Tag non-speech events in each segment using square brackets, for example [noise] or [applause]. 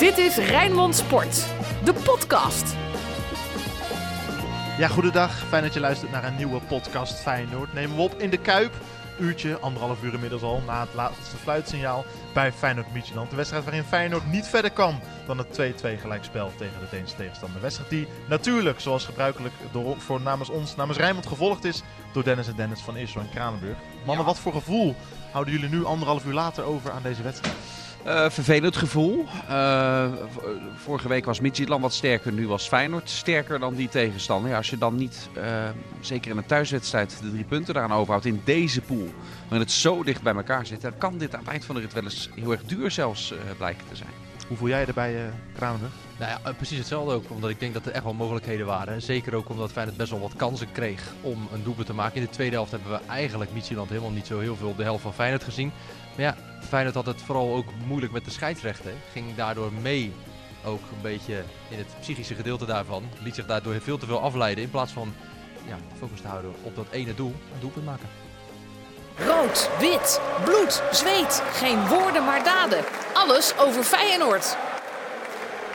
Dit is Rijnmond Sport, de podcast. Ja, goedendag. Fijn dat je luistert naar een nieuwe podcast Feyenoord. Nemen we op in de Kuip. Uurtje, anderhalf uur inmiddels al, na het laatste fluitsignaal bij Feyenoord Midtjylland. De wedstrijd waarin Feyenoord niet verder kan dan het 2-2 gelijkspel tegen de Deense tegenstander. De wedstrijd die natuurlijk, zoals gebruikelijk, door, voor namens ons, namens Rijnmond gevolgd is door Dennis en Dennis van Eersel en Kranenburg. Mannen, wat voor gevoel houden jullie nu anderhalf uur later over aan deze wedstrijd? Uh, vervelend gevoel. Uh, vorige week was Midtjylland wat sterker, nu was Feyenoord sterker dan die tegenstander. Ja, als je dan niet, uh, zeker in een thuiswedstrijd, de drie punten daaraan overhoudt in deze pool, waarin het zo dicht bij elkaar zit, dan kan dit aan het eind van de rit wel eens heel erg duur zelfs blijken te zijn. Hoe voel jij erbij, uh? Nou ja, precies hetzelfde ook. Omdat ik denk dat er echt wel mogelijkheden waren. Zeker ook omdat Feyenoord best wel wat kansen kreeg om een doelpunt te maken. In de tweede helft hebben we eigenlijk Midtjylland helemaal niet zo heel veel de helft van Feyenoord gezien. Maar ja, Feyenoord had het vooral ook moeilijk met de scheidsrechter. Ging daardoor mee ook een beetje in het psychische gedeelte daarvan. Liet zich daardoor veel te veel afleiden in plaats van ja, focus te houden op dat ene doel, een doelpunt maken. Rood, wit, bloed, zweet. Geen woorden maar daden. Alles over Feyenoord.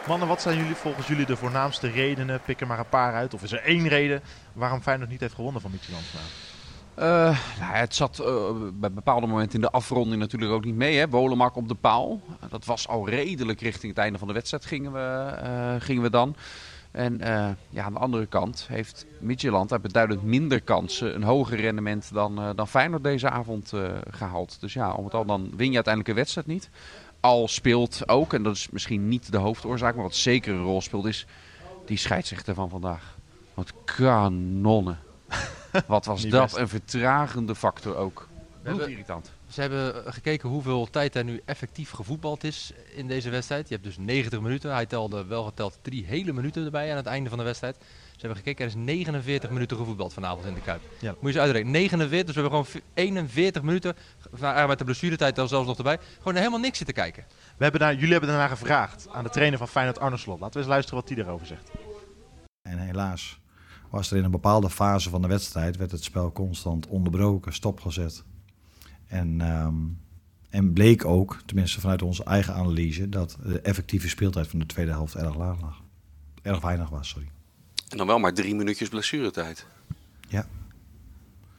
Mannen, wat zijn jullie volgens jullie de voornaamste redenen? Pik er maar een paar uit. Of is er één reden waarom Feyenoord niet heeft gewonnen van vandaag? Uh, nou, het zat uh, bij bepaalde momenten in de afronding natuurlijk ook niet mee. Hè? Wolemak op de paal. dat was al redelijk richting het einde van de wedstrijd gingen we, uh, gingen we dan. En ja, aan de andere kant heeft Midtjylland daar beduidend minder kansen. Een hoger rendement dan, dan Feyenoord deze avond gehaald. Dus ja, om het al dan win je uiteindelijk een wedstrijd niet. Al speelt ook, en dat is misschien niet de hoofdoorzaak, maar wat zeker een rol speelt, is die scheidsrechter van vandaag. Wat kanonnen. [laughs] Wat was dat een vertragende factor ook. Heel irritant. Ze hebben gekeken hoeveel tijd er nu effectief gevoetbald is in deze wedstrijd. Je hebt dus 90 minuten. Hij telde wel geteld drie hele minuten erbij aan het einde van de wedstrijd. Ze hebben gekeken, er is 49 minuten gevoetbald vanavond in de Kuip. Ja. Moet je eens uitrekenen. 49, dus we hebben gewoon 41 minuten, met de blessuretijd dan zelfs nog erbij, gewoon helemaal niks zitten kijken. We hebben daar, jullie hebben daarna gevraagd aan de trainer van Feyenoord Arne Slot. Laten we eens luisteren wat hij erover zegt. En helaas was er in een bepaalde fase van de wedstrijd, werd het spel constant onderbroken, stopgezet. En, um, en bleek ook, tenminste vanuit onze eigen analyse, dat de effectieve speeltijd van de tweede helft erg laag lag. Erg weinig was, sorry. En dan wel maar drie minuutjes blessuretijd. Ja.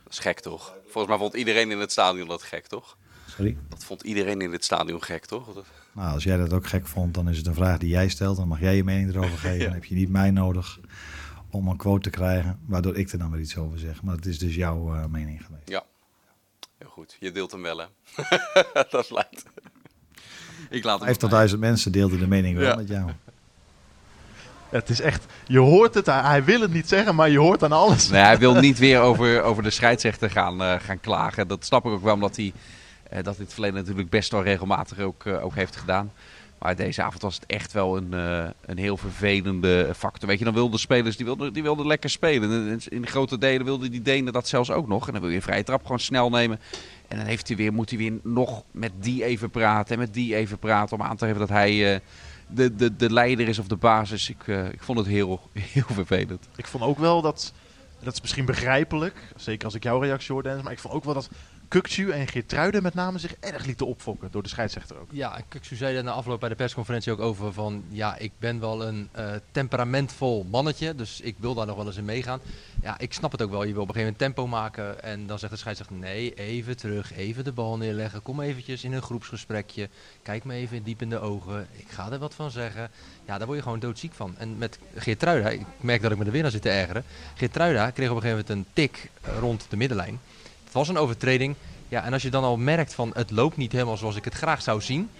Dat is gek toch? Volgens mij vond iedereen in het stadion dat gek, toch? Sorry? Dat vond iedereen in het stadion gek, toch? Nou, als jij dat ook gek vond, dan is het een vraag die jij stelt. Dan mag jij je mening erover geven. [laughs] Dan heb je niet mij nodig om een quote te krijgen, waardoor ik er dan weer iets over zeg. Maar het is dus jouw uh, mening geweest. Ja, heel goed. Je deelt hem wel, hè? [laughs] dat lijkt. Ik laat 50.000 mensen deelden de mening wel ja. met jou. Het is echt, je hoort het, hij wil het niet zeggen, maar je hoort aan alles. Nee, hij wil niet weer [laughs] over, over de scheidsrechter gaan, uh, gaan klagen. Dat snap ik ook wel, omdat hij uh, dat in het verleden natuurlijk best wel regelmatig ook, uh, ook heeft gedaan. Maar deze avond was het echt wel een, uh, een heel vervelende factor. Weet je, dan wilden spelers die wilden, die wilden lekker spelen. In grote delen wilden die Denen dat zelfs ook nog. En dan wil je een vrije trap gewoon snel nemen. En dan heeft hij weer, moet hij weer nog met die even praten en met die even praten. Om aan te geven dat hij uh, de, de, de leider is of de basis. Ik, uh, ik vond het heel, [laughs] heel vervelend. Ik vond ook wel dat, dat is misschien begrijpelijk. Zeker als ik jouw reactie hoor Dennis. Maar ik vond ook wel dat Kukcu en Geertruiden met name zich erg lieten opfokken door de scheidsrechter ook. Ja, Kukcu zei er na afloop bij de persconferentie ook over van... ja, ik ben wel een uh, temperamentvol mannetje, dus ik wil daar nog wel eens in meegaan. Ja, ik snap het ook wel. Je wil op een gegeven moment tempo maken en dan zegt de scheidsrechter... nee, even terug, even de bal neerleggen, kom eventjes in een groepsgesprekje. Kijk me even diep in de ogen, ik ga er wat van zeggen. Ja, daar word je gewoon doodziek van. En met Geertruida, ik merk dat ik me de winnaar zit te ergeren. Geertruida kreeg op een gegeven moment een tik rond de middenlijn was een overtreding. Ja, en als je dan al merkt van het loopt niet helemaal zoals ik het graag zou zien.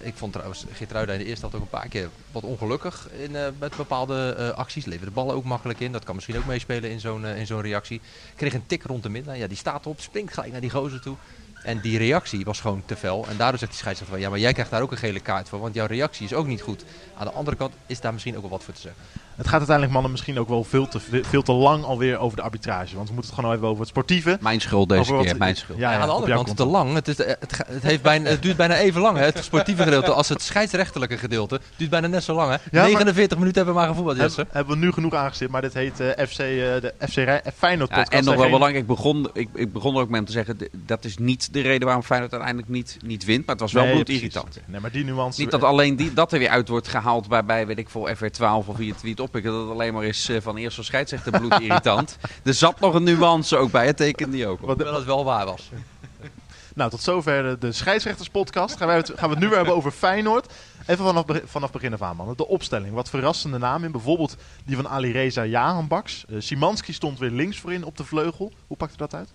Ik vond trouwens Geertruida in de eerste helft ook een paar keer wat ongelukkig in, uh, met bepaalde uh, acties. Leverde de ballen ook makkelijk in. Dat kan misschien ook meespelen in zo'n uh, in zo'n reactie. Kreeg een tik rond de midden. Ja, die staat op, springt gelijk naar die gozer toe. En die reactie was gewoon te fel. En daardoor zegt die scheidsrechter van ja, maar jij krijgt daar ook een gele kaart voor. Want jouw reactie is ook niet goed. Aan de andere kant is daar misschien ook wel wat voor te zeggen. Het gaat uiteindelijk, mannen, misschien ook wel veel te, veel te lang alweer over de arbitrage. Want we moeten het gewoon even over het sportieve. Mijn schuld deze keer, wat, mijn schuld. Ja, ja, aan de andere kant te lang. Het, is, het, het, heeft bijna, het duurt bijna even lang, hè, het sportieve gedeelte, als het scheidsrechtelijke gedeelte. duurt bijna net zo lang, hè. Ja, 49 minuten hebben we maar gevoetbald, Jesse. Hebben we nu genoeg aangezet, maar dit heet uh, FC, uh, de FC Feyenoord podcast. en nog wel belangrijk, ik begon, ik, ik begon er ook met te zeggen, dat is niet de reden waarom Feyenoord uiteindelijk niet, niet wint. Maar het was wel Nee, bloedirritant. Nee, maar die nuance... Niet dat alleen die, dat er weer uit wordt gehaald bij, bij weet ik veel, FR12 of wie het, wie het oppikt. Dat het alleen maar is eh, van eerst zo'n scheidsrechter bloedirritant. er zat nog een nuance ook bij, het tekende die ook. op. Wat- Terwijl het wel waar was. [laughs] Nou, tot zover de, scheidsrechterspodcast. Gaan, wij het, gaan we het nu weer hebben over Feyenoord. Even vanaf, vanaf begin af aan, man. De opstelling. Wat verrassende namen in. Bijvoorbeeld die van Ali Reza Jahanbaks. Uh, Simanski stond weer links voorin op de vleugel. Hoe pakte dat uit?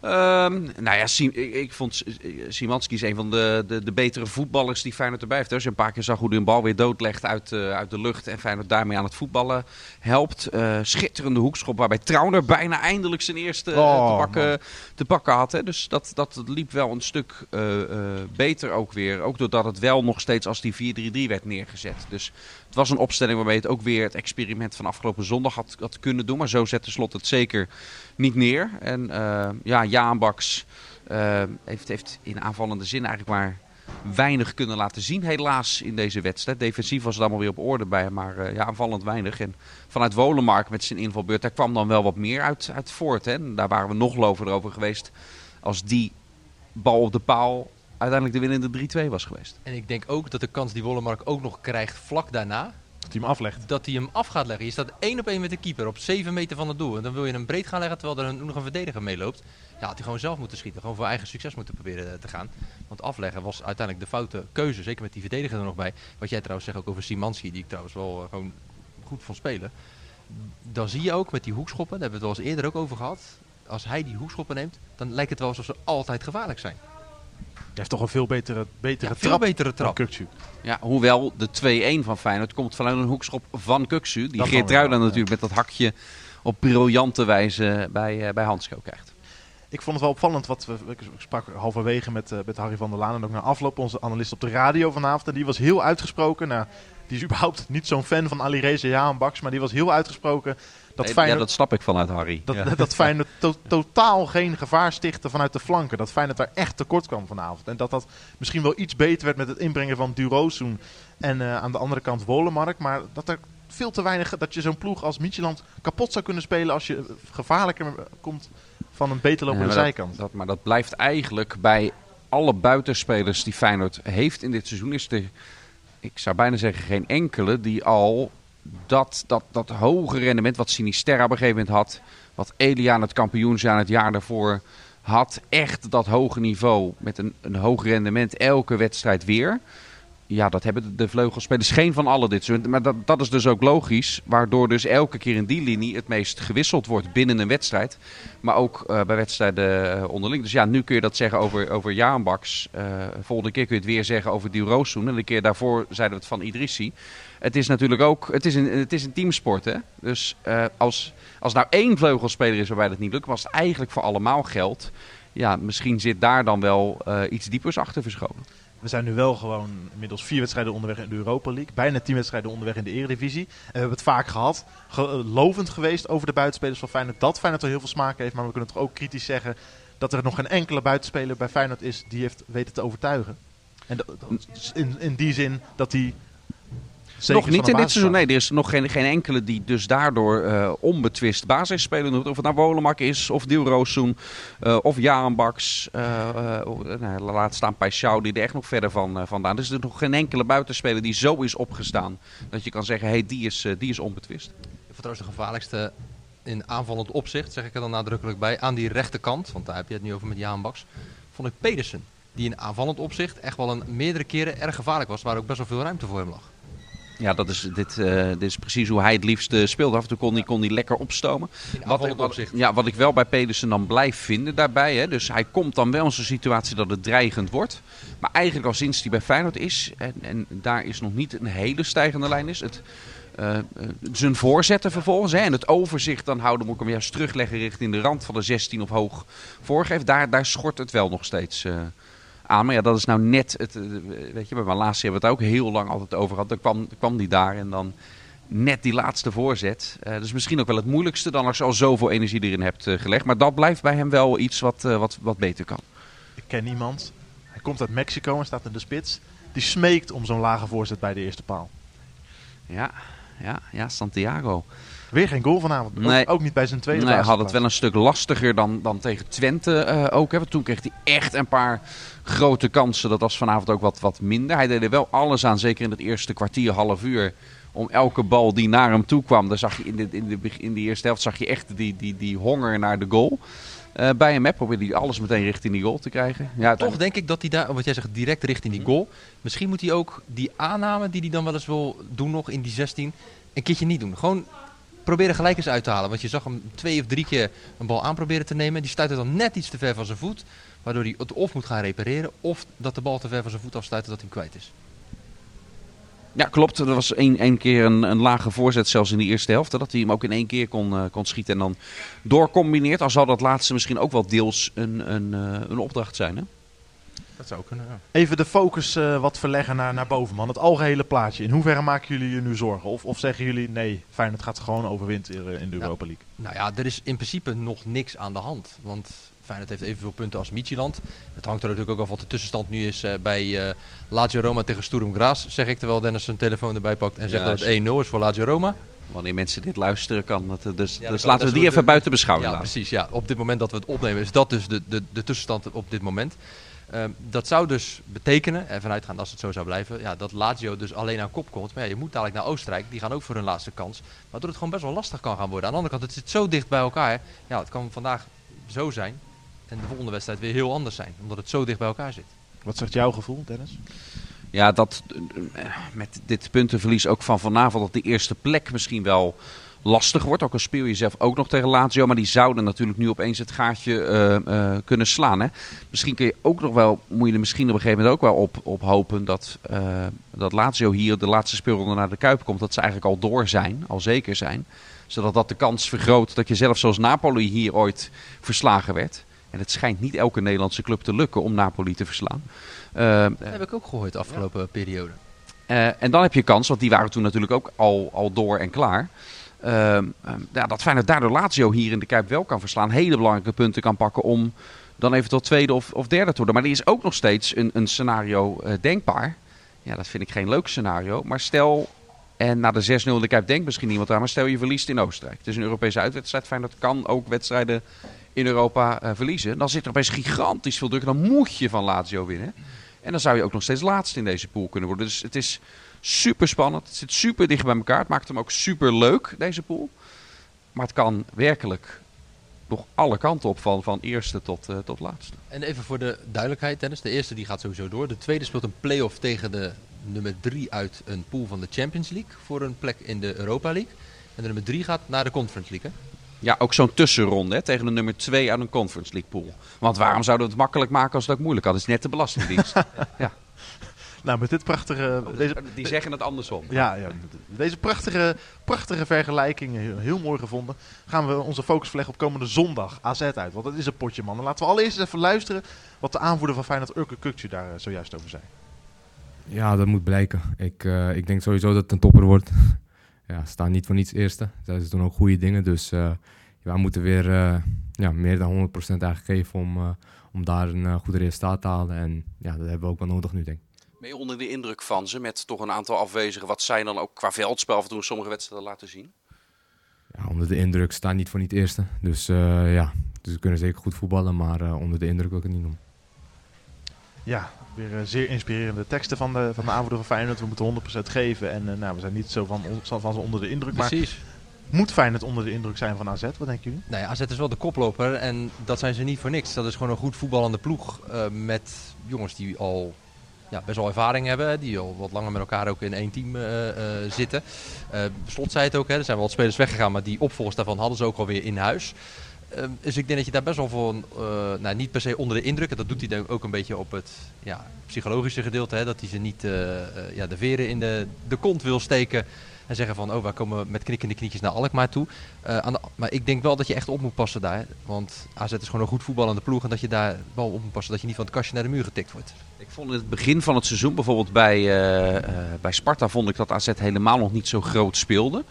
Ehm, nou ja, Sim- ik, ik vond Simanski is een van de, de, de betere voetballers die Feyenoord erbij heeft. Als je een paar keer zag hoe hij een bal weer doodlegt uit, eh, uit de lucht en Feyenoord daarmee aan het voetballen helpt. Eh, schitterende hoekschop waarbij Trauner bijna eindelijk zijn eerste eh, Oh, te, pakken, te pakken had. Hè. Dus dat, dat liep wel een stuk eh, eh, beter ook weer. Ook doordat het wel nog steeds als die 4-3-3 werd neergezet. Dus het was een opstelling waarmee het ook weer het experiment van afgelopen zondag had, had kunnen doen. Maar zo zette Slot het zeker niet neer. En eh, ja, Jaanbaks eh, heeft, heeft in aanvallende zin eigenlijk maar weinig kunnen laten zien helaas in deze wedstrijd. Defensief was het allemaal weer op orde bij hem, maar eh, ja, aanvallend weinig. En vanuit Wolenmark met zijn invalbeurt, daar kwam dan wel wat meer uit, uit voort. Hè. En daar waren we nog lover over geweest als die bal op de paal uiteindelijk de winnende 3-2 was geweest. En ik denk ook dat de kans die Wollemark ook nog krijgt vlak daarna, Dat hij hem aflegt. dat hij hem af gaat leggen. Je staat één op één met de keeper op 7 meter van het doel. En dan wil je hem breed gaan leggen terwijl er een, nog een verdediger meeloopt. Ja, had hij gewoon zelf moeten schieten. Gewoon voor eigen succes moeten proberen eh, te gaan. Want afleggen was uiteindelijk de foute keuze. Zeker met die verdediger er nog bij. Wat jij trouwens zegt ook over Simanski, die ik trouwens wel eh, gewoon goed vond spelen. Dan zie je ook met die hoekschoppen, daar hebben we het wel eens eerder ook over gehad. Als hij die hoekschoppen neemt, dan lijkt het wel alsof ze altijd gevaarlijk zijn. Hij heeft toch een veel betere, betere Ja, veel trap betere dan trap. Kukçu. Ja, hoewel de 2-1 van Feyenoord komt vanuit een hoekschop van Kuksu. Die dan Geert natuurlijk met dat hakje op briljante wijze bij, eh bij Hansco krijgt. Ik vond het wel opvallend wat we. Ik sprak halverwege met, eh, met Harry van der Laan en ook na afloop onze analist op de radio vanavond. En die was heel uitgesproken. Nou, die is überhaupt niet zo'n fan van Ali Reza Jahanbaks, maar die was heel uitgesproken dat Nee, Feyenoord ja, dat snap ik vanuit Harry. Dat, Ja. dat Feyenoord to- totaal geen gevaar stichtte vanuit de flanken. Dat Feyenoord daar echt tekort kwam vanavond. En dat dat misschien wel iets beter werd met het inbrengen van Durosun en eh, aan de andere kant Wolemark. Maar dat er veel te weinig, dat je zo'n ploeg als Midtjylland kapot zou kunnen spelen als je eh, gevaarlijker komt van een beter lopende Ja, zijkant. Dat, dat, maar dat blijft eigenlijk bij alle buitenspelers die Feyenoord heeft in dit seizoen. Is er, ik zou bijna zeggen, geen enkele die al dat, dat, dat hoge rendement wat Sinisterra op een gegeven moment had. Wat Elia aan het kampioensjaar het jaar daarvoor had. Echt dat hoge niveau met een, een hoog rendement elke wedstrijd weer. Ja, dat hebben de- vleugelspelers geen van alle dit seizoen. Maar dat, dat is dus ook logisch. Waardoor dus elke keer in die linie het meest gewisseld wordt binnen een wedstrijd. Maar ook eh, bij wedstrijden eh, onderling. Dus ja, nu kun je dat zeggen over, over Jaanbaks. Eh volgende keer kun je het weer zeggen over Durosun. En de keer daarvoor zeiden we het van Idrissi. Het is natuurlijk ook het is een, het is een teamsport. Hè? Dus als, als nou één vleugelspeler is waarbij dat niet lukt, was het eigenlijk voor allemaal geld. Ja, misschien zit daar dan wel iets diepers achter verscholen. We zijn nu wel gewoon inmiddels vier wedstrijden onderweg in de Europa League. Bijna tien wedstrijden onderweg in de Eredivisie. En we hebben het vaak gehad. Ge- eh, geweest over de buitenspelers van Feyenoord. Dat Feyenoord er heel veel smaak heeft. Maar we kunnen toch ook kritisch zeggen dat er nog geen enkele buitenspeler bij Feyenoord is die heeft weten te overtuigen. En in, in die zin dat hij... zeker nog niet in dit seizoen. Nee, er is nog geen, geen enkele die dus daardoor eh, onbetwist basisspeler doet. Of het nou Wolemak is, of Dilrosun, eh of Jarenbaks. eh eh, nou, laat staan Paixão, die er echt nog verder van vandaan. Dus er is nog geen enkele buitenspeler die zo is opgestaan. Dat je kan zeggen, hey, die, is, die is onbetwist. Ik vond trouwens de gevaarlijkste in aanvallend opzicht, zeg ik er dan nadrukkelijk bij, aan die rechterkant, want daar heb je het nu over met Jaan Baks, vond ik Pedersen. Die in aanvallend opzicht echt wel een meerdere keren erg gevaarlijk was, waar ook best wel veel ruimte voor hem lag. Ja, dat is, dit, eh, dit is precies hoe hij het liefst eh, speelde. Af en toe kon hij, kon hij lekker opstomen. Wat, aanvallend wat- ja, wat ik wel bij Pedersen dan blijf vinden daarbij. Hè, dus hij komt dan wel in zo'n situatie dat het dreigend wordt. Maar eigenlijk al sinds hij bij Feyenoord is. En, en daar is nog niet een hele stijgende lijn is. Het, eh, zijn voorzetten vervolgens. Hè, en het overzicht dan houden moet ik hem juist terugleggen richting de rand van de 16 of hoog voorgeeft. Daar, daar schort het wel nog steeds aan. Maar ja, dat is nou net het. eh, weet je, bij mijn laatste hebben we het ook heel lang altijd over gehad. Dan kwam, kwam die daar en dan net die laatste voorzet. Eh dus misschien ook wel het moeilijkste dan als je al zoveel energie erin hebt eh, gelegd. Maar dat blijft bij hem wel iets wat, wat, wat beter kan. Ik ken iemand. Hij komt uit Mexico en staat in de spits. Die smeekt om zo'n lage voorzet bij de eerste paal. Ja, ja, ja, Santiago. Weer geen goal vanavond. Ook- Nee. Ook, niet bij zijn tweede Nee, had het wel een stuk lastiger dan, dan tegen Twente eh, ook. Hè. Want Toen kreeg hij echt een paar grote kansen. Dat was vanavond ook wat, wat minder. Hij deed er wel alles aan, zeker in het eerste kwartier, half uur. Om elke bal die naar hem toe kwam, daar zag je in de, in de, in de eerste helft zag je echt die, die, die honger naar de goal. Eh, bij hem probeerde hij alles meteen richting die goal te krijgen. Ja, Toch denk ik dat hij daar, wat jij zegt, direct richting die goal. Misschien moet hij ook die aanname die hij dan wel eens wil doen nog in die 16, een keertje niet doen. Gewoon proberen gelijk eens uit te halen. Want je zag hem twee of drie keer een bal aan proberen te nemen. Die stuitte dan net iets te ver van zijn voet. Waardoor hij het of moet gaan repareren, of dat de bal te ver van zijn voet afstuit dat hij kwijt is. Ja, klopt. Er was één, één keer een, een lage voorzet, zelfs in de eerste helft. Dat hij hem ook in één keer kon, eh, kon schieten en dan doorcombineert. Al zal dat laatste misschien ook wel deels een, een, eh, een opdracht zijn. Hè? Dat zou kunnen, ja. Even de focus eh, wat verleggen naar, naar boven, man. Het algehele plaatje. In hoeverre maken jullie je nu zorgen? Of, of zeggen jullie, nee, Feyenoord gaat gewoon overwinteren in de. Europa League? Nou ja, er is in principe nog niks aan de hand. Want Feyenoord heeft evenveel punten als Midtjylland. Het hangt er natuurlijk ook af wat de tussenstand nu is eh, bij eh Lazio Roma tegen Sturm Graz. Zeg ik terwijl Dennis zijn telefoon erbij pakt en zegt Ja, dat het 1-0 is voor Lazio Roma. Wanneer mensen dit luisteren, kan eh, Dus, Ja, dus dat laten we die dat even de- buiten beschouwing Ja, laten. precies. Ja. Op dit moment dat we het opnemen is dat dus de, de, de tussenstand op dit moment. Ehm, dat zou dus betekenen, en vanuitgaan als het zo zou blijven, ja, dat Lazio dus alleen aan kop komt. Maar ja, je moet dadelijk naar Oostenrijk, die gaan ook voor hun laatste kans. Waardoor het gewoon best wel lastig kan gaan worden. Aan de andere kant, het zit zo dicht bij elkaar. Ja, het kan vandaag zo zijn en de volgende wedstrijd weer heel anders zijn. Omdat het zo dicht bij elkaar zit. Wat zegt jouw gevoel, Dennis? Ja, dat eh, met dit puntenverlies ook van vanavond, dat de eerste plek misschien wel lastig wordt. Ook al speel je zelf ook nog tegen Lazio, maar die zouden natuurlijk nu opeens het gaatje eh, eh, kunnen slaan. Hè? Misschien kun je ook nog wel, moet je er misschien op een gegeven moment ook wel op, op hopen dat, eh, dat Lazio hier de laatste speelronde naar de Kuip komt. Dat ze eigenlijk al door zijn, al zeker zijn. Zodat dat de kans vergroot dat je zelf zoals Napoli hier ooit verslagen werd. En het schijnt niet elke Nederlandse club te lukken om Napoli te verslaan. Dat heb ik ook gehoord de afgelopen periode. en dan heb je kans, want die waren toen natuurlijk ook al, al door en klaar. Ehm, ehm, ja, dat Feyenoord daardoor Lazio hier in de Kuip wel kan verslaan. Hele belangrijke punten kan pakken om dan eventueel tweede of, of derde te worden. Maar er is ook nog steeds een, een scenario eh, denkbaar. Ja, dat vind ik geen leuk scenario. Maar stel, en na de 6-0 in de Kuip denkt misschien niemand aan. Maar stel je verliest in Oostenrijk. Het is een Europese uitwedstrijd. Feyenoord kan ook wedstrijden in Europa eh, verliezen. Dan zit er opeens gigantisch veel druk. Dan moet je van Lazio winnen. En dan zou je ook nog steeds laatst in deze pool kunnen worden. Dus het is super spannend. Het zit super dicht bij elkaar. Het maakt hem ook super leuk, deze pool. Maar het kan werkelijk nog alle kanten op van, van eerste tot, eh, tot laatste. En even voor de duidelijkheid, Dennis. De eerste die gaat sowieso door. De tweede speelt een play-off tegen de nummer 3 uit een pool van de Champions League. Voor een plek in de Europa League. En de nummer 3 gaat naar de Conference League. Hè? Ja, ook zo'n tussenronde hè, tegen de nummer 2 uit een Conference League pool. Want waarom zouden we het makkelijk maken als het ook moeilijk had? Dat is net de Belastingdienst. [laughs] Nou, met dit prachtige... Deze, Die zeggen het andersom. ja, ja, deze prachtige, prachtige vergelijking, heel, mooi gevonden, gaan we onze focus verleggen op komende zondag AZ uit. Want dat is een potje, man. En laten we allereerst eens even luisteren wat de aanvoerder van Feyenoord, Urke Kukcu, daar eh, zojuist over zei. Ja, dat moet blijken. Ik, eh, ik denk sowieso dat het een topper wordt. [laughs] ja, ze staan niet voor niets eerste. Ze doen ook goede dingen. Dus eh wij moeten weer eh, ja, meer dan 100% eigenlijk geven om, eh, om daar een goed resultaat te halen. En ja, dat hebben we ook wel nodig nu, denk ik. Ben je onder de indruk van ze met toch een aantal afwezigen? Wat zij dan ook qua veldspel af en toe sommige wedstrijden laten zien? Ja, onder de indruk staan niet voor niet eerste. Dus eh, ja, dus ze kunnen zeker goed voetballen, maar eh, onder de indruk wil ik het niet noemen. Ja, weer eh, zeer inspirerende teksten van de, van de aanvoerder van Feyenoord. We moeten 100% geven en eh, nou, we zijn niet zo van, on- van ze onder de indruk. Maar Precies. moet Feyenoord onder de indruk zijn van AZ? Wat denken jullie? Nou ja, AZ is wel de koploper en dat zijn ze niet voor niks. Dat is gewoon een goed voetballende ploeg eh, met jongens die al ja, best wel ervaring hebben. Die al wat langer met elkaar ook in één team eh, eh, zitten. Eh, Slot zei het ook, hè, er zijn wel wat spelers weggegaan, maar die opvolgers daarvan hadden ze ook alweer in huis. Eh, dus ik denk dat je daar best wel eh, nou niet per se onder de indruk, en dat doet hij denk ook een beetje op het ja, psychologische gedeelte, hè, dat hij ze niet ja, de veren in de, de kont wil steken en zeggen van, oh, wij komen met knikkende knietjes naar Alkmaar toe. Eh, aan maar ik denk wel dat je echt op moet passen daar. Want AZ is gewoon een goed voetballende ploeg. En dat je daar wel op moet passen dat je niet van het kastje naar de muur getikt wordt. Ik vond in het begin van het seizoen, bijvoorbeeld bij, eh, eh, bij Sparta, vond ik dat AZ helemaal nog niet zo groot speelde.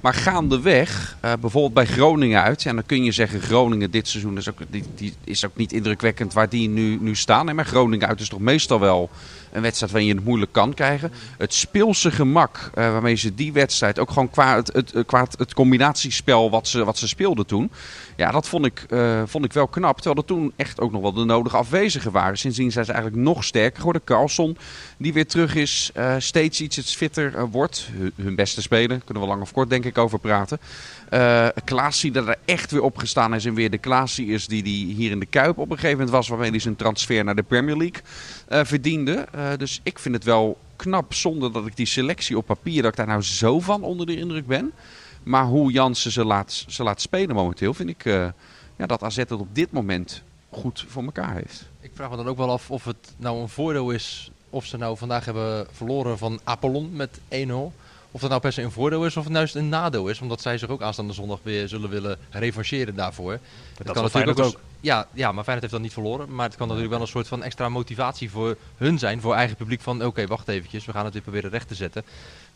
Maar gaandeweg, bijvoorbeeld bij Groningen uit. En dan kun je zeggen, Groningen dit seizoen is ook, die, die is ook niet indrukwekkend waar die nu, nu staan. Nee, maar Groningen uit is toch meestal wel een wedstrijd waarin je het moeilijk kan krijgen. Het speelse gemak eh, waarmee ze die wedstrijd, ook gewoon qua het, het, qua het, combinatiespel wat ze, wat ze speelden toen. Ja, dat vond ik, eh, vond ik wel knap. Terwijl er toen echt ook nog wel de nodige afwezigen waren. Sindsdien zijn ze eigenlijk nog sterker geworden. Carlson, die weer terug is, eh, steeds iets fitter eh, wordt. Hun, hun beste speler, kunnen we lang of kort denk ik over praten. Eh Klaasie dat er echt weer opgestaan is en weer de Klaasie is die, die hier in de Kuip op een gegeven moment was. Waarmee hij zijn transfer naar de Premier League eh, verdiende. Eh, dus ik vind het wel knap zonder dat ik die selectie op papier, dat ik daar nou zo van onder de indruk ben. Maar hoe Jansen ze laat, ze laat spelen momenteel, vind ik ja, dat AZ het op dit moment goed voor elkaar heeft. Ik vraag me dan ook wel af of het nou een voordeel is of ze nou vandaag hebben verloren van Apollon met 1-0. Of dat nou per se een voordeel is of het juist een nadeel is. Omdat zij zich ook aanstaande zondag weer zullen willen revancheren daarvoor. Dat kan als- ook. Ja, ja, maar Feyenoord heeft dan niet verloren. Maar het kan natuurlijk wel een soort van extra motivatie voor hun zijn. Voor eigen publiek van oké, wacht eventjes. We gaan het weer proberen recht te zetten.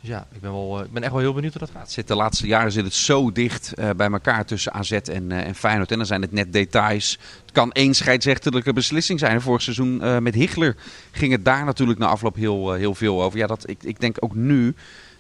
Dus ja, ik ben, wel, eh, ik ben echt wel heel benieuwd hoe dat gaat. Het zit de laatste jaren zit het zo dicht eh, bij elkaar tussen AZ en, eh, en Feyenoord. En dan zijn het net details. Het kan één scheidsrechterlijke beslissing zijn. Vorig seizoen met Hichler ging het daar natuurlijk na afloop heel, heel veel over. Ja, dat, ik, ik denk ook nu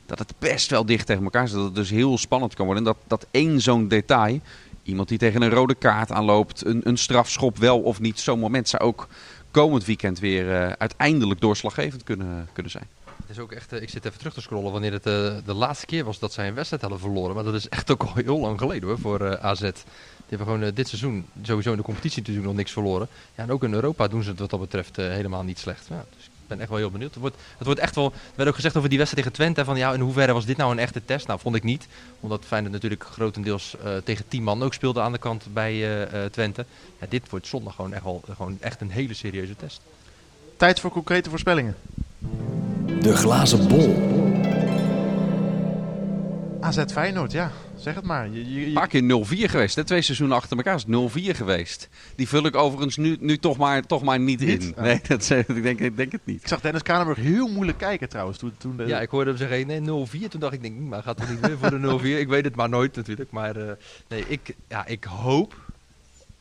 dat het best wel dicht tegen elkaar zit. Dat het dus heel spannend kan worden. En dat, dat één zo'n detail, iemand die tegen een rode kaart aanloopt, een, een strafschop wel of niet, zo'n moment zou ook komend weekend weer eh, uiteindelijk doorslaggevend kunnen, kunnen zijn. Het is ook echt, eh, ik zit even terug te scrollen wanneer het eh, de laatste keer was dat zij een wedstrijd hadden verloren. Maar dat is echt ook al heel lang geleden hoor, voor AZ. Die hebben gewoon dit seizoen sowieso in de competitie natuurlijk nog niks verloren. Ja, en ook in Europa doen ze het wat dat betreft helemaal niet slecht. Ja, dus ben echt wel heel benieuwd. Het wordt, het wordt echt wel, er werd ook gezegd over die wedstrijd tegen Twente. Van ja, in hoeverre was dit nou een echte test? Nou, vond ik niet. Omdat Feyenoord natuurlijk grotendeels eh, tegen 10 man ook speelde aan de kant bij eh, eh, Twente. Ja, dit wordt zondag gewoon echt, wel, gewoon echt een hele serieuze test. Tijd voor concrete voorspellingen. De glazen bol. AZ Feyenoord, ja. Zeg het maar. Je, je, je- Een paar keer 0-4 geweest. Hè? Twee seizoenen achter elkaar is het 0-4 geweest. Die vul ik overigens nu, nu toch, maar, toch maar niet, Niet? in. Ah. Nee, dat, zeg- ik, denk, ik denk het niet. Ik zag Dennis Kranenburg heel moeilijk kijken trouwens. Toen, toen de, Ja, ik hoorde hem zeggen nee, 0-4. Toen dacht ik, denk, hm, maar gaat toch niet weer voor de 0-4? Ik weet het maar nooit natuurlijk. Maar eh, nee, ik, ja, ik hoop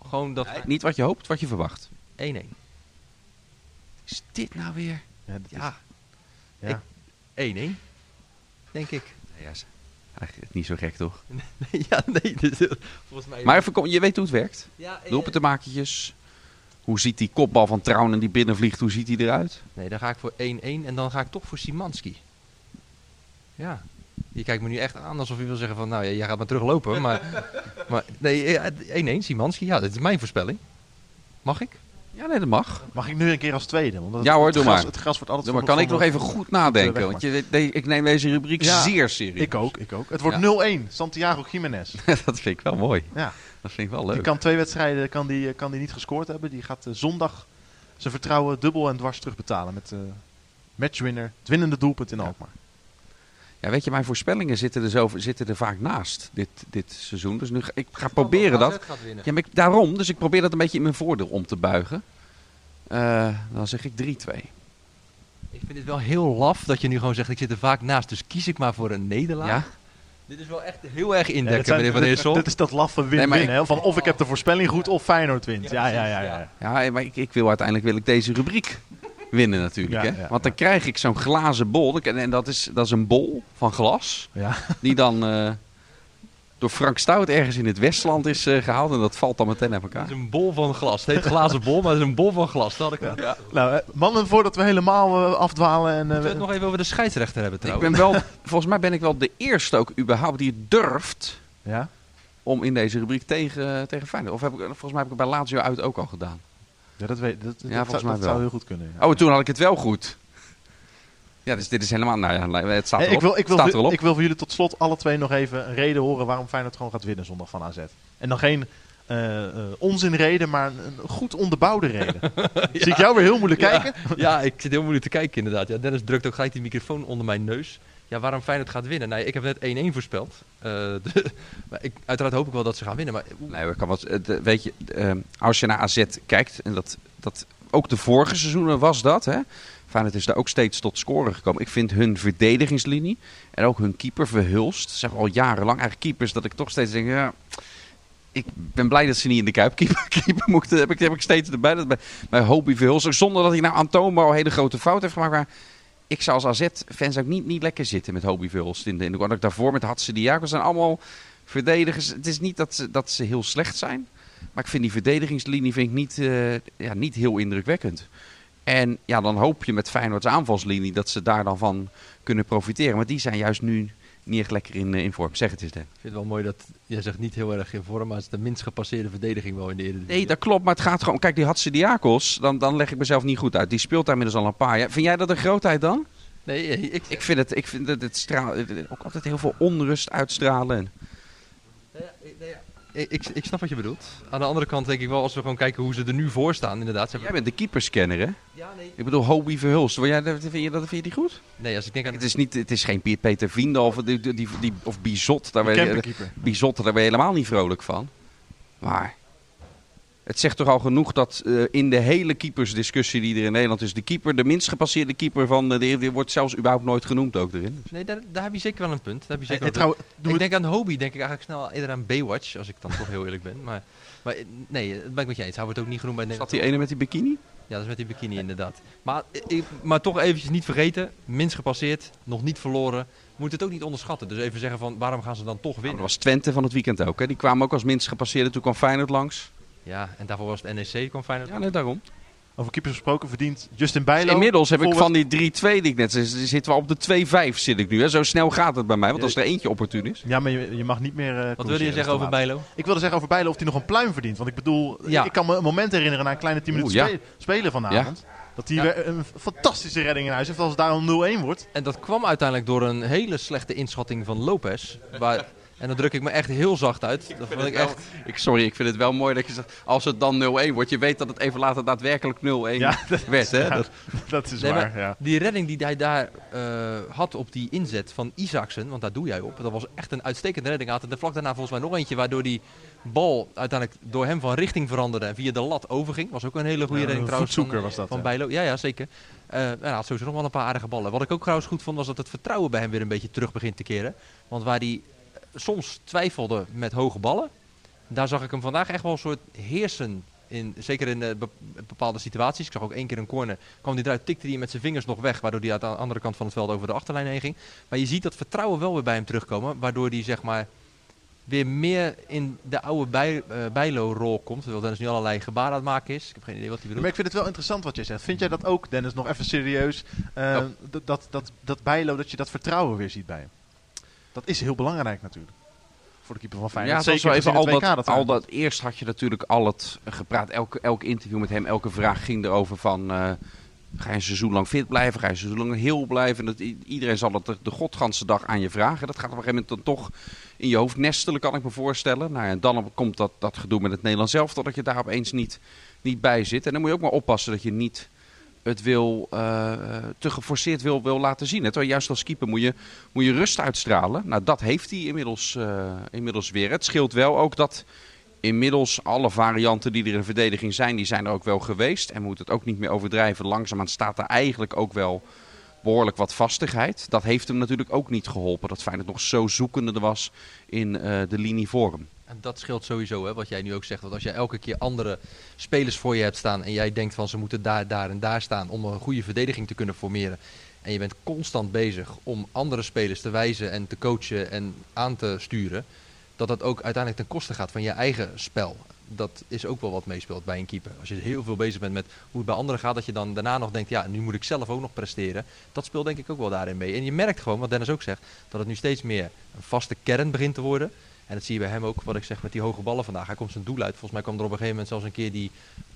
gewoon dat... Niet wat je hoopt, wat je verwacht. 1-1. Is dit nou weer? Ja, dat is- Ja, ja. 1-1. Denk ik. Ja, eigenlijk niet zo gek toch? [laughs] Nee, ja, nee. volgens mij... Maar even, kom- je weet hoe het werkt. ja, eh, Doelpuntenmakertjes. Hoe ziet die kopbal van Trouwen die binnenvliegt, hoe ziet die eruit? Nee, dan ga ik voor 1-1 en dan ga ik toch voor Simanski. Ja. Je kijkt me nu echt aan alsof je wil zeggen van, nou ja, jij gaat maar teruglopen. Maar, [laughs] maar nee, eh, 1-1 Simanski. Ja, dat is mijn voorspelling. Mag ik? Ja, nee, dat mag. Mag ik nu een keer als tweede? Want Ja hoor, het doe gras, maar. Het gras wordt altijd Maar van- kan ik nog even goed nadenken? Want je, ik neem deze rubriek Ja, zeer serieus. Ik ook, ik ook. Het wordt Ja. 0-1. Santiago Jiménez. [laughs] dat vind ik wel mooi. Ja. Dat vind ik wel Die leuk. kan twee wedstrijden kan die, kan die niet gescoord hebben. Die gaat eh, zondag zijn vertrouwen dubbel en dwars terugbetalen. Met eh matchwinner, het winnende doelpunt in Alkmaar. Ja, weet je, mijn voorspellingen zitten er, zo, zitten er vaak naast dit, dit seizoen. Dus nu ga, ik ga proberen dat. Ja, maar ik- daarom. Dus ik probeer dat een beetje in mijn voordeel om te buigen. Eh, dan zeg ik 3-2. Ik vind het wel heel laf dat je nu gewoon zegt, ik zit er vaak naast, dus kies ik maar voor een nederlaag. Ja? Dit is wel echt heel erg Ja, indekken, dit zijn- meneer Van Eersel. Dit is dat laffe win-win. hè? Van of ik heb de voorspelling goed of Feyenoord wint. Ja, ja, ja. ja, ja. Ja, maar ik, ik wil uiteindelijk wil ik deze rubriek winnen natuurlijk. Ja, hè? ja, Want dan krijg ik zo'n glazen bol. En en dat is, dat is een bol van glas. Ja. Die dan eh, door Frank Stout ergens in het Westland is eh, gehaald. En dat valt dan meteen uit Het elkaar. is een bol van glas. Het heet glazen bol, maar het is een bol van glas. Dat had ik ja. Nou, eh, mannen, voordat we helemaal afdwalen en... eh, Moeten we het nog even over de scheidsrechter hebben Ik trouwens? ben wel, volgens mij ben ik wel de eerste ook überhaupt die het durft ja? om in deze rubriek tegen, tegen Feyenoord. Of heb ik, volgens mij heb ik het bij Lazio uit ook al gedaan. Ja, dat, weet, dat, dat, volgens zou, mij dat wel. zou heel goed kunnen. Ja. Oh, toen had ik het wel goed. Ja, dus dit is helemaal... Nou ja, het staat Hey, erop. ik, wil, ik, wil, staat erop. ik wil voor jullie tot slot alle twee nog even een reden horen waarom Feyenoord gewoon gaat winnen zondag van AZ. En dan geen eh eh onzinreden, maar een, een goed onderbouwde reden. [laughs] Zie ik jou weer heel moeilijk kijken? Ja, ik zit heel moeilijk te kijken inderdaad. Ja, Dennis drukt ook gelijk die microfoon onder mijn neus. Ja, waarom Feyenoord gaat winnen? Nou, ik heb net 1-1 voorspeld. Eh, [laughs] de- maar ik, uiteraard hoop ik wel dat ze gaan winnen. Maar Nee, kan wat, eh, weet je, eh, als je naar AZ kijkt, en dat, dat ook de vorige seizoenen was dat, hè, Feyenoord is daar ook steeds tot scoren gekomen. Ik vind hun verdedigingslinie en ook hun keeper verhulst. Zeg al jarenlang eigenlijk keepers dat ik toch steeds denk, ja, ik ben blij dat ze niet in de Kuip keeper, [laughs] keeper. Heb ik, heb ik steeds erbij. Dat bij, bij Hobie Verhulst. Zonder dat hij nou een hele grote fout heeft gemaakt. Maar ik zou als AZ-fans ook niet, niet lekker zitten met Hobie Verhulst. In de, in de, ik daarvoor met Hatse Diakos zijn allemaal verdedigers. Het is niet dat ze, dat ze heel slecht zijn. Maar ik vind die verdedigingslinie vind ik niet, eh, ja, niet heel indrukwekkend. En ja, dan hoop je met Feyenoord's aanvalslinie dat ze daar dan van kunnen profiteren. Maar die zijn juist nu niet echt lekker in, eh, in vorm. Zeg het eens, Dan. Ik vind het wel mooi dat jij zegt niet heel erg in vorm, maar het is de minst gepasseerde verdediging wel in de Eredivisie. Nee, dat klopt, maar het gaat gewoon... Kijk, die Hatse Diakos, dan, dan leg ik mezelf niet goed uit. Die speelt daar inmiddels al een paar jaar. Vind jij dat een grootheid dan? Nee, eh, ik, Ik vind het, ik vind het, het straal, het- ook altijd heel veel onrust uitstralen. Ik, ik, snap wat je bedoelt. Aan de andere kant denk ik wel, als we gewoon kijken hoe ze er nu voor staan, inderdaad. Jij bent de keeperscanner, hè? Ja, nee. Ik bedoel, Hobie Verhulst. Wil jij, vind, je dat, vind je die goed? Nee, als ik denk aan... Het is, niet, het is geen Piet- Peter Vrienden of, die, die, die, of Bizot. Daar ben, je. Bizot, daar ben je helemaal niet vrolijk van. Maar het zegt toch al genoeg dat eh, in de hele keepersdiscussie die er in Nederland is... de keeper, de minst gepasseerde keeper van de Eredivisie wordt zelfs überhaupt nooit genoemd ook erin. Nee, daar, daar heb je zeker wel een punt. Daar heb je zeker wel een punt. trouw, doe Ik het- denk aan Hobie, denk ik eigenlijk snel eerder aan Baywatch, als ik dan toch heel eerlijk ben. Maar, maar eh, nee, dat ben ik met je eens. Hij wordt ook niet genoemd bij Nederland. die ene met die bikini? Ja, dat is met die bikini inderdaad. Maar, eh, ik, maar toch eventjes niet vergeten, minst gepasseerd, nog niet verloren. Moet het ook niet onderschatten. Dus even zeggen van, waarom gaan ze dan toch Nou, winnen? dat was Twente van het weekend ook. Hè? Die kwamen ook als minst gepasseerde. Toen kwam Feyenoord langs. Ja, en daarvoor was het NEC, kwam Feyenoord. Ja, net daarom. over keepers gesproken verdient Justin Bijlo. Inmiddels heb ik van die 3-2 die ik net zei, zitten we op de 2-5 zit ik nu. Hè? Zo snel gaat het bij mij, want als er eentje opportun is. Ja, maar je, je mag niet meer... eh, Wat wilde je zeggen over. Bijlo? Ik wilde zeggen over Bijlo of hij nog een pluim verdient. Want ik bedoel, Ja. ik kan me een moment herinneren na een kleine 10 minuten Oeh, ja. spe- spelen vanavond. Dat hij weer een fantastische redding in huis heeft als het daarom 0-1 wordt. En dat kwam uiteindelijk door een hele slechte inschatting van Lopez. Waar, en dan druk ik me echt heel zacht uit. Dat vond ik echt... Ik, sorry, ik vind het wel mooi dat je zegt, als het dan 0-1 wordt, je weet dat het even later daadwerkelijk 0-1 Ja, werd. Hè? ja. Dat, Dat is Nee, waar, ja. Die redding die hij daar eh, had op die inzet van Isaacsen, want daar doe jij op. Dat was echt een uitstekende redding. Hij had er vlak daarna volgens mij nog eentje waardoor die bal uiteindelijk door hem van richting veranderde en via de lat overging. Was ook een hele goede Ja, redding trouwens van, voetzoeker was dat, van ja. Bijlo. Ja, ja, zeker. Eh, en hij had sowieso nog wel een paar aardige ballen. Wat ik ook trouwens goed vond was dat het vertrouwen bij hem weer een beetje terug begint te keren. Want waar hij soms twijfelde met hoge ballen, daar zag ik hem vandaag echt wel een soort heersen. In, zeker in eh, be- bepaalde situaties. Ik zag ook één keer een corner. kwam hij eruit, tikte hij met zijn vingers nog weg. Waardoor hij aan de andere kant van het veld over de achterlijn heen ging. Maar je ziet dat vertrouwen wel weer bij hem terugkomen. Waardoor hij zeg maar weer meer in de oude bij, eh, Bijlo-rol komt. Terwijl Dennis nu allerlei gebaren aan het maken is. Ik heb geen idee wat hij bedoelt. Maar ik vind het wel interessant wat jij zegt. Vind jij dat ook, Dennis, nog even serieus? eh, dat, dat, dat, dat Bijlo, dat je dat vertrouwen weer ziet bij hem. Dat is heel belangrijk natuurlijk. Voor de keeper van ja, Feyenoord. het wel Zeker even al dat, het al dat. Eerst had je natuurlijk al het gepraat. Elke, elk interview met hem, elke vraag ging erover van... eh, ga je een seizoen lang fit blijven? Ga je een seizoen lang heel blijven? Dat, iedereen zal dat de, de godganse dag aan je vragen. Dat gaat op een gegeven moment dan toch in je hoofd nestelen, kan ik me voorstellen. Nou ja, en dan komt dat, dat gedoe met het Nederlands zelf... dat je daar opeens niet, niet bij zit. En dan moet je ook maar oppassen dat je niet het wil, eh, te geforceerd wil, wil laten zien. juist als keeper moet je, moet je rust uitstralen. Nou, dat heeft hij inmiddels, eh, inmiddels weer. Het scheelt wel ook dat inmiddels alle varianten die er in de verdediging zijn, die zijn er ook wel geweest. En moet het ook niet meer overdrijven. Langzaamaan staat er eigenlijk ook wel behoorlijk wat vastigheid. Dat heeft hem natuurlijk ook niet geholpen. Dat Feyenoord nog zo zoekende was in eh, de linie. En dat scheelt sowieso, hè, wat jij nu ook zegt. Want als jij elke keer andere spelers voor je hebt staan en jij denkt van ze moeten daar, daar en daar staan om een goede verdediging te kunnen formeren. En je bent constant bezig om andere spelers te wijzen en te coachen en aan te sturen. Dat dat ook uiteindelijk ten koste gaat van je eigen spel. Dat is ook wel wat meespeelt bij een keeper. Als je heel veel bezig bent met hoe het bij anderen gaat, dat je dan daarna nog denkt, ja, nu moet ik zelf ook nog presteren. Dat speelt denk ik ook wel daarin mee. En je merkt gewoon, wat Dennis ook zegt, dat het nu steeds meer een vaste kern begint te worden. En dat zie je bij hem ook, wat ik zeg met die hoge ballen vandaag. Hij komt zijn doel uit. Volgens mij kwam er op een gegeven moment zelfs een keer die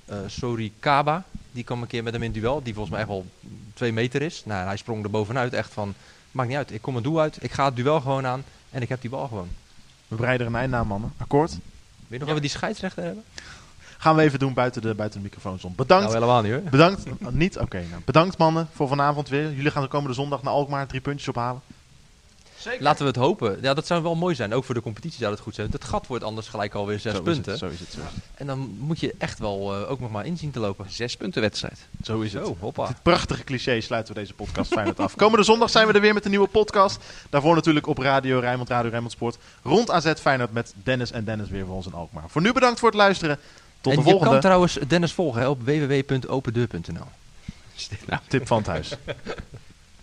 eh Sori Kaba. Die kwam een keer met hem in duel. Die volgens mij echt wel twee meter is. Nou, en hij sprong er bovenuit. Echt van, maakt niet uit. Ik kom mijn doel uit. Ik ga het duel gewoon aan. En ik heb die bal gewoon. We breiden er een eind aan, mannen. Akkoord? Weet je nog dat we die scheidsrechter hebben? Gaan we even doen buiten de, buiten de microfoons om. Bedankt. Nou, helemaal niet hoor. Bedankt. [laughs] Niet? Oké. nou. Bedankt mannen voor vanavond weer. Jullie gaan de komende zondag naar Alkmaar drie puntjes ophalen. Laten we het hopen. Ja, dat zou wel mooi zijn. Ook voor de competitie zou het goed zijn. Het gat wordt anders gelijk alweer zes Zo is punten. het, zo is het, zo is het. En dan moet je echt wel eh, ook nog maar inzien te lopen. Zes punten wedstrijd. Zo is het. Zo, hoppa. Dit prachtige cliché sluiten we deze podcast Feyenoord [laughs] af. Komende zondag zijn we er weer met een nieuwe podcast. Daarvoor natuurlijk op Radio Rijnmond, Radio Rijnmond Sport. Rond AZ Feyenoord met Dennis en Dennis weer voor ons in Alkmaar. Voor nu bedankt voor het luisteren. Tot en de je volgende kan trouwens Dennis volgen hè, op www.opendeur.nl. tip van het huis.